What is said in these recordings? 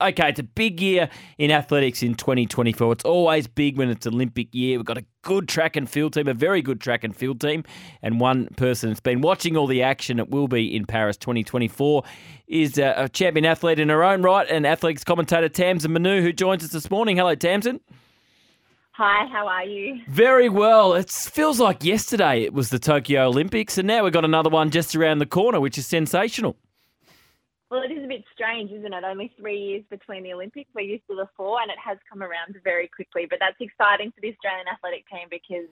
Okay, it's a big year in athletics in 2024. It's always big when it's Olympic year. We've got a good track and field team, a very good track and field team, and one person that's been watching all the action. It will be in Paris 2024. Is a, a champion athlete in her own right, and athletics commentator Tamsyn Manou, who joins us this morning. Hello, Tamsyn. Hi, how are you? Very well. It feels like yesterday it was the Tokyo Olympics, and now we've got another one just around the corner, which is sensational. Well, it is a bit strange, isn't it? Only three years between the Olympics. We're used to the four, and it has come around very quickly. But that's exciting for the Australian athletic team because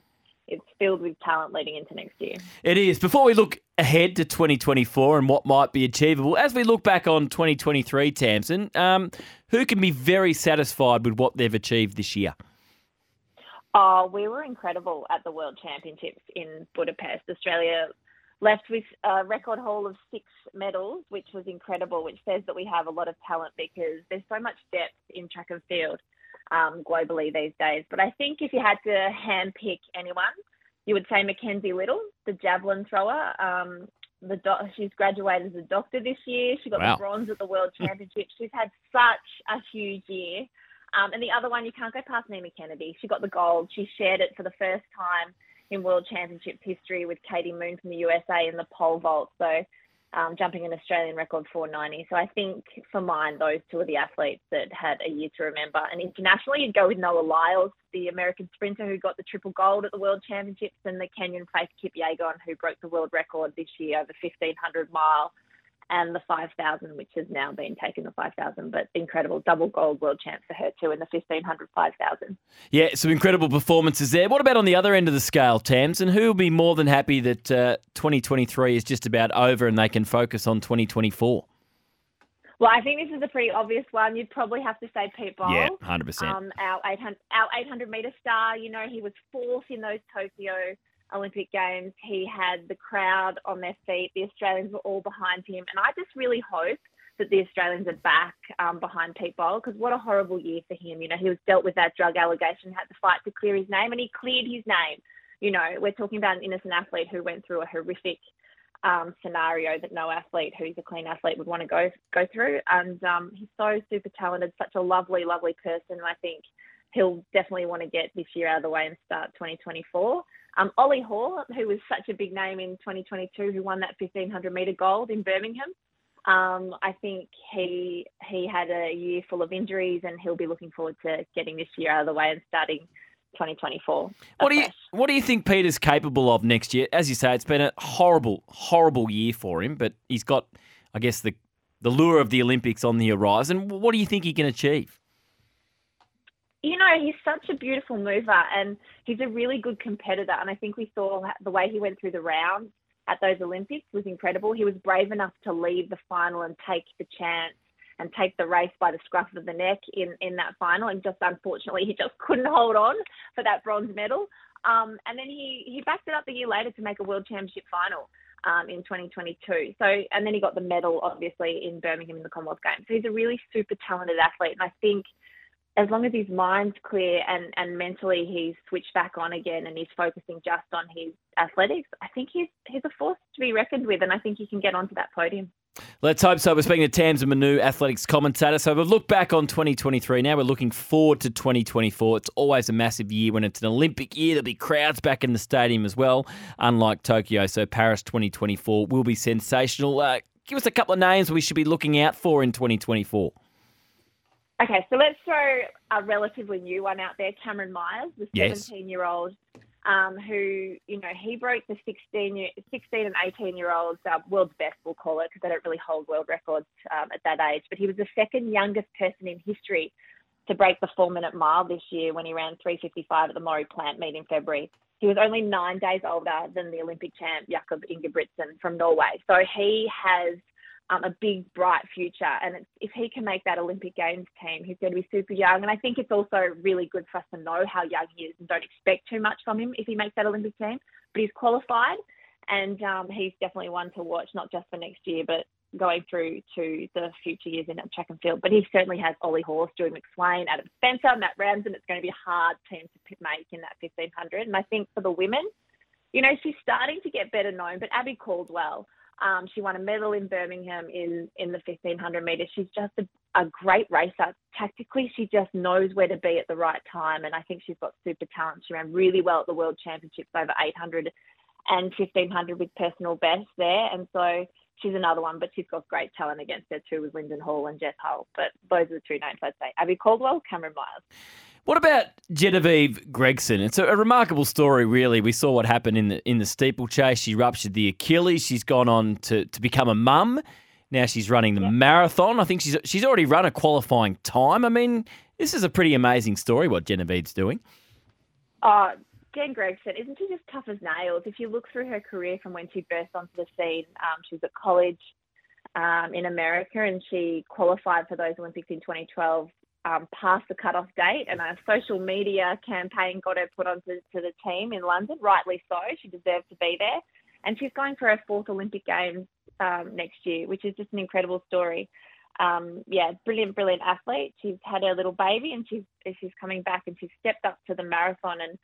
it's filled with talent leading into next year. It is. Before we look ahead to 2024 and what might be achievable, as we look back on 2023, Tamsyn, um, who can be very satisfied with what they've achieved this year? Oh, we were incredible at the World Championships in Budapest. Australia left with a record haul of six medals, which was incredible, which says that we have a lot of talent because there's so much depth in track and field um, globally these days. But I think if you had to handpick anyone, you would say Mackenzie Little, the javelin thrower. Um, the she's graduated as a doctor this year. She got wow. the bronze at the World Championships. She's had such a huge year. Um, and the other one, you can't go past Nina Kennedy. She got the gold. She shared it for the first time in World Championships history with Katie Moon from the USA in the pole vault. So um, jumping an Australian record 490. So I think for mine, those two are the athletes that had a year to remember. And internationally, you'd go with Noah Lyles, the American sprinter who got the triple gold at the World Championships, and the Kenyan Faith Kipyegon who broke the world record this year over 1500 mile and the 5,000, which has now been taken the 5,000, but incredible double gold world champ for her too in the 1,500 5,000. Yeah, some incredible performances there. What about on the other end of the scale, Tams? And who will be more than happy that uh, 2023 is just about over and they can focus on 2024? Well, I think this is a pretty obvious one. You'd probably have to say Pete Bol. Yeah, 100%. Um, our 800, our 800 metre star, you know, he was fourth in those Tokyo Olympic Games. He had the crowd on their feet. The Australians were all behind him. And I just really hope that the Australians are back um, behind Pete Bol because what a horrible year for him. You know, he was dealt with that drug allegation, had to fight to clear his name, and he cleared his name. You know, we're talking about an innocent athlete who went through a horrific um, scenario that no athlete who's a clean athlete would want to go go through. And um, he's so super talented, such a lovely, lovely person. And I think he'll definitely want to get this year out of the way and start 2024. Um, Ollie Hoare, who was such a big name in 2022, who won that 1500 metre gold in Birmingham. Um, I think he he had a year full of injuries, and he'll be looking forward to getting this year out of the way and starting 2024. What do you What do you think Peter's capable of next year? As you say, it's been a horrible, horrible year for him, but he's got, I guess, the the lure of the Olympics on the horizon. What do you think he can achieve? You know, he's such a beautiful mover and he's a really good competitor. And I think we saw the way he went through the rounds at those Olympics was incredible. He was brave enough to leave the final and take the chance and take the race by the scruff of the neck in, in that final. And just unfortunately, he just couldn't hold on for that bronze medal. Um, and then he, he backed it up a year later to make a world championship final. Um, in 2022. So, and then he got the medal, obviously, in Birmingham in the Commonwealth Games. So he's a really super talented athlete, and I think as long as his mind's clear and, and mentally he's switched back on again and he's focusing just on his athletics, I think he's he's a force to be reckoned with, and I think he can get onto that podium. Let's hope so. We're speaking to Tamsyn Manou, athletics commentator. So we'll look back on 2023. Now we're looking forward to 2024. It's always a massive year when it's an Olympic year. There'll be crowds back in the stadium as well, unlike Tokyo. So Paris 2024 will be sensational. Uh, give us a couple of names we should be looking out for in 2024. Okay, so let's throw a relatively new one out there, Cameron Myers, the 17 year old um, who, you know, he broke the 16, 16 and 18 year olds uh, world's best, we'll call it, because they don't really hold world records um, at that age. But he was the second youngest person in history to break the four minute mile this year when he ran 355 at the Maurie Plant meet in February. He was only nine days older than the Olympic champ Jakob Ingebrigtsen from Norway. So he has um, a big, bright future. And if he can make that Olympic Games team, he's going to be super young. And I think it's also really good for us to know how young he is and don't expect too much from him if he makes that Olympic team. But he's qualified, and um, he's definitely one to watch, not just for next year, but going through to the future years in track and field. But he certainly has Ollie Hoare, Joy McSweyn, Adam Spencer, Matt Ramsden. It's going to be a hard team to make in that 1500. And I think for the women, you know, she's starting to get better known, but Abbey Caldwell, um, she won a medal in Birmingham in, in the 1500 metres. She's just a, a great racer. Tactically, she just knows where to be at the right time. And I think she's got super talent. She ran really well at the World Championships over 800 and 1500 with personal best there. And so she's another one, but she's got great talent against her too with Linden Hall and Jess Hull. But those are the two names I'd say. Abbey Caldwell, Cameron Myers. What about Genevieve Gregson? It's a, a, remarkable story, really. We saw what happened in the in the steeplechase. She ruptured the Achilles. She's gone on to, to become a mum. Now she's running the yeah. marathon. I think she's she's already run a qualifying time. I mean, this is a pretty amazing story. What Genevieve's doing. Uh, Jen Gregson, isn't she just tough as nails? If you look through her career from when she burst onto the scene, um, she was at college um, in America and she qualified for those Olympics in 2012 um, past the cutoff date, and a social media campaign got her put onto to the team in London. Rightly so, she deserved to be there, and she's going for her fourth Olympic Games um, next year, which is just an incredible story. Um, yeah, brilliant, brilliant athlete. She's had her little baby, and she's she's coming back, and she's stepped up to the marathon and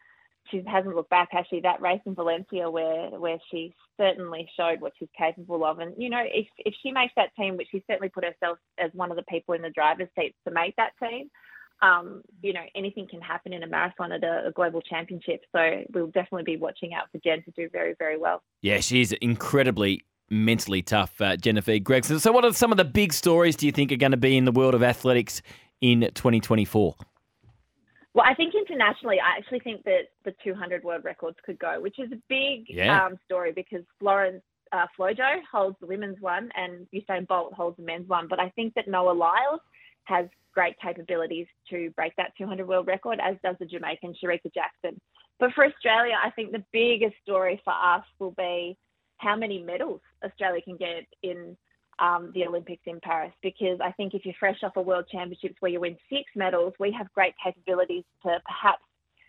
she hasn't looked back actually that race in Valencia where where she certainly showed what she's capable of. And you know if if she makes that team which she certainly put herself as one of the people in the driver's seat to make that team um, you know anything can happen in a marathon at a, a, global championship. So we'll definitely be watching out for Jen to do very very well. Yeah she's incredibly mentally tough uh, Genevieve Gregson. So what are some of the big stories do you think are going to be in the world of athletics in 2024 well, I think internationally, I actually think that the 200 world records could go, which is a big yeah. um, story because Florence uh, Flojo holds the women's one and Usain Bolt holds the men's one. But I think that Noah Lyles has great capabilities to break that 200 world record, as does the Jamaican Shericka Jackson. But for Australia, I think the biggest story for us will be how many medals Australia can get in um, the Olympics in Paris because I think if you're fresh off a World Championships where you win six medals, we have great capabilities to perhaps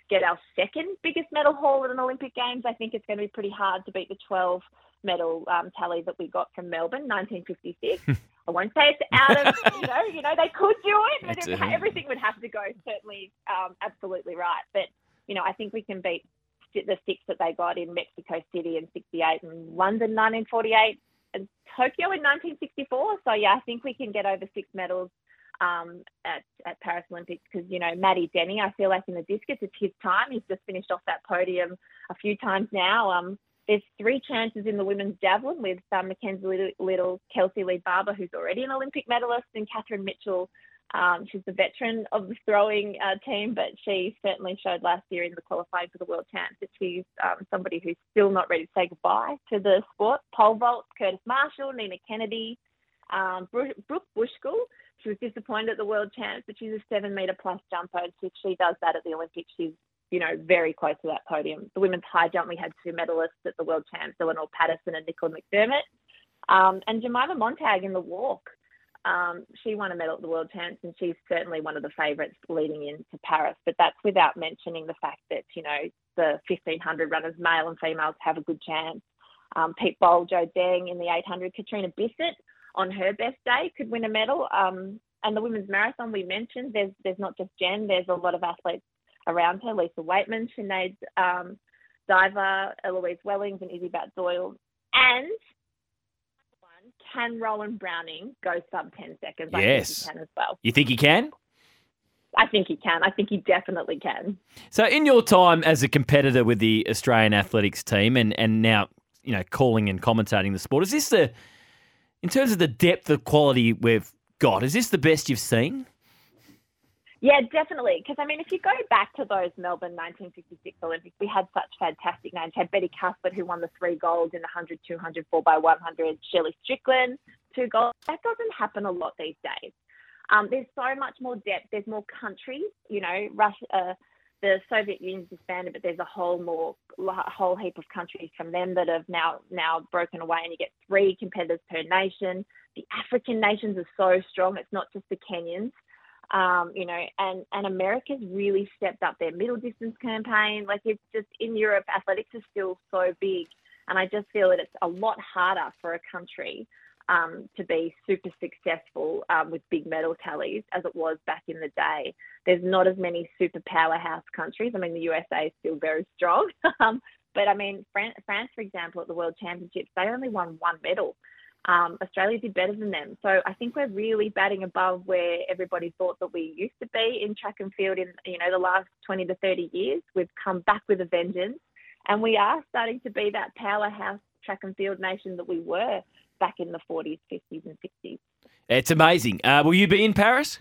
get our second biggest medal haul at an Olympic Games. I think it's going to be pretty hard to beat the 12 medal um, tally that we got from Melbourne, 1956. I won't say it's out of, you know, you know, they could do it, but it, everything would have to go certainly um, absolutely right. But, you know, I think we can beat the six that they got in Mexico City in 68 and London 1948 Tokyo in 1964. So yeah, I think we can get over six medals um, at, at Paris Olympics because, you know, Matty Denny, I feel like in the discus, it's his time. He's just finished off that podium a few times now. Um, there's three chances in the women's javelin with um, Mackenzie Little, Kelsey Lee Barber, who's already an Olympic medalist, and Kathryn Mitchell, um, she's the veteran of the throwing uh, team, but she certainly showed last year in the qualifying for the World Champs that she's um, somebody who's still not ready to say goodbye to the sport. Pole vault, Curtis Marshall, Nina Kennedy, um, Brooke Buschkuehl. She was disappointed at the World Champs, but she's a seven metre plus jumper. And if she does that at the Olympics, she's you know, very close to that podium. The women's high jump, we had two medalists at the World Champs, Eleanor Patterson and Nicola McDermott. Um, and Jemima Montag in the walk. Um, she won a medal at the World Champs, and she's certainly one of the favourites leading into Paris. But that's without mentioning the fact that you know the 1500 runners, male and females, have a good chance. Um, Pete Bol, Joe Deng in the 800, Catriona Bisset on her best day could win a medal. Um, and the women's marathon we mentioned, there's there's not just Jen, there's a lot of athletes around her. Lisa Weightman, Sinead um, Diver, Eloise Wellings, and Izzi Batt-Doyle. And can Rowan Browning go sub 10 seconds? Yes. I think he can as well. You think he can? I think he can. I think he definitely can. So, in your time as a competitor with the Australian athletics team and, and now, you know, calling and commentating the sport, is this the, in terms of the depth of quality we've got, is this the best you've seen? Yeah, definitely. Because I mean, if you go back to those Melbourne 1956 Olympics, we had such fantastic names. We had Betty Cuthbert, who won the three golds in the 100, 200, 4 by 100. Shirley Strickland, two golds. That doesn't happen a lot these days. Um, there's so much more depth. There's more countries. You know, Russia, uh, the Soviet Union's disbanded, but there's a whole more a whole heap of countries from them that have now now broken away, and you get three competitors per nation. The African nations are so strong; it's not just the Kenyans. Um, you know, and and America's really stepped up their middle distance campaign. Like it's just in Europe, athletics is still so big, and I just feel that it's a lot harder for a country um, to be super successful um, with big medal tallies as it was back in the day. There's not as many super powerhouse countries. I mean, the USA is still very strong. Um, but I mean, France, France, for example, at the World Championships, they only won one medal. Um, Australia did better than them. So I think we're really batting above where everybody thought that we used to be in track and field in, you know, the last 20 to 30 years. We've come back with a vengeance and we are starting to be that powerhouse track and field nation that we were back in the 40s, 50s, and 60s. It's amazing. Uh, will you be in Paris?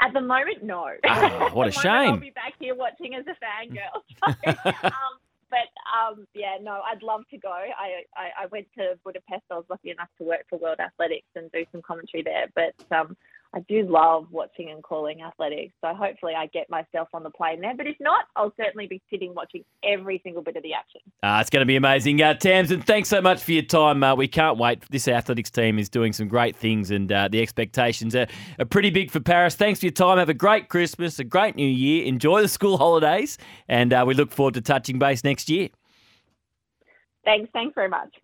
At the moment, no. Oh, what a shame. I'll be back here watching as a fangirl. So, um, but um, yeah, no, I'd love to go. I, I, I went to Budapest. I was lucky enough to work for World Athletics and do some commentary there. But um, I do love watching and calling athletics. So hopefully I get myself on the plane there. But if not, I'll certainly be sitting watching every single bit of the action. Uh, it's going to be amazing. Uh, Tamsyn, thanks so much for your time. Uh, we can't wait. This athletics team is doing some great things and uh, the expectations are, are pretty big for Paris. Thanks for your time. Have a great Christmas, a great new year. Enjoy the school holidays. And uh, we look forward to touching base next year. Thanks. Thanks very much.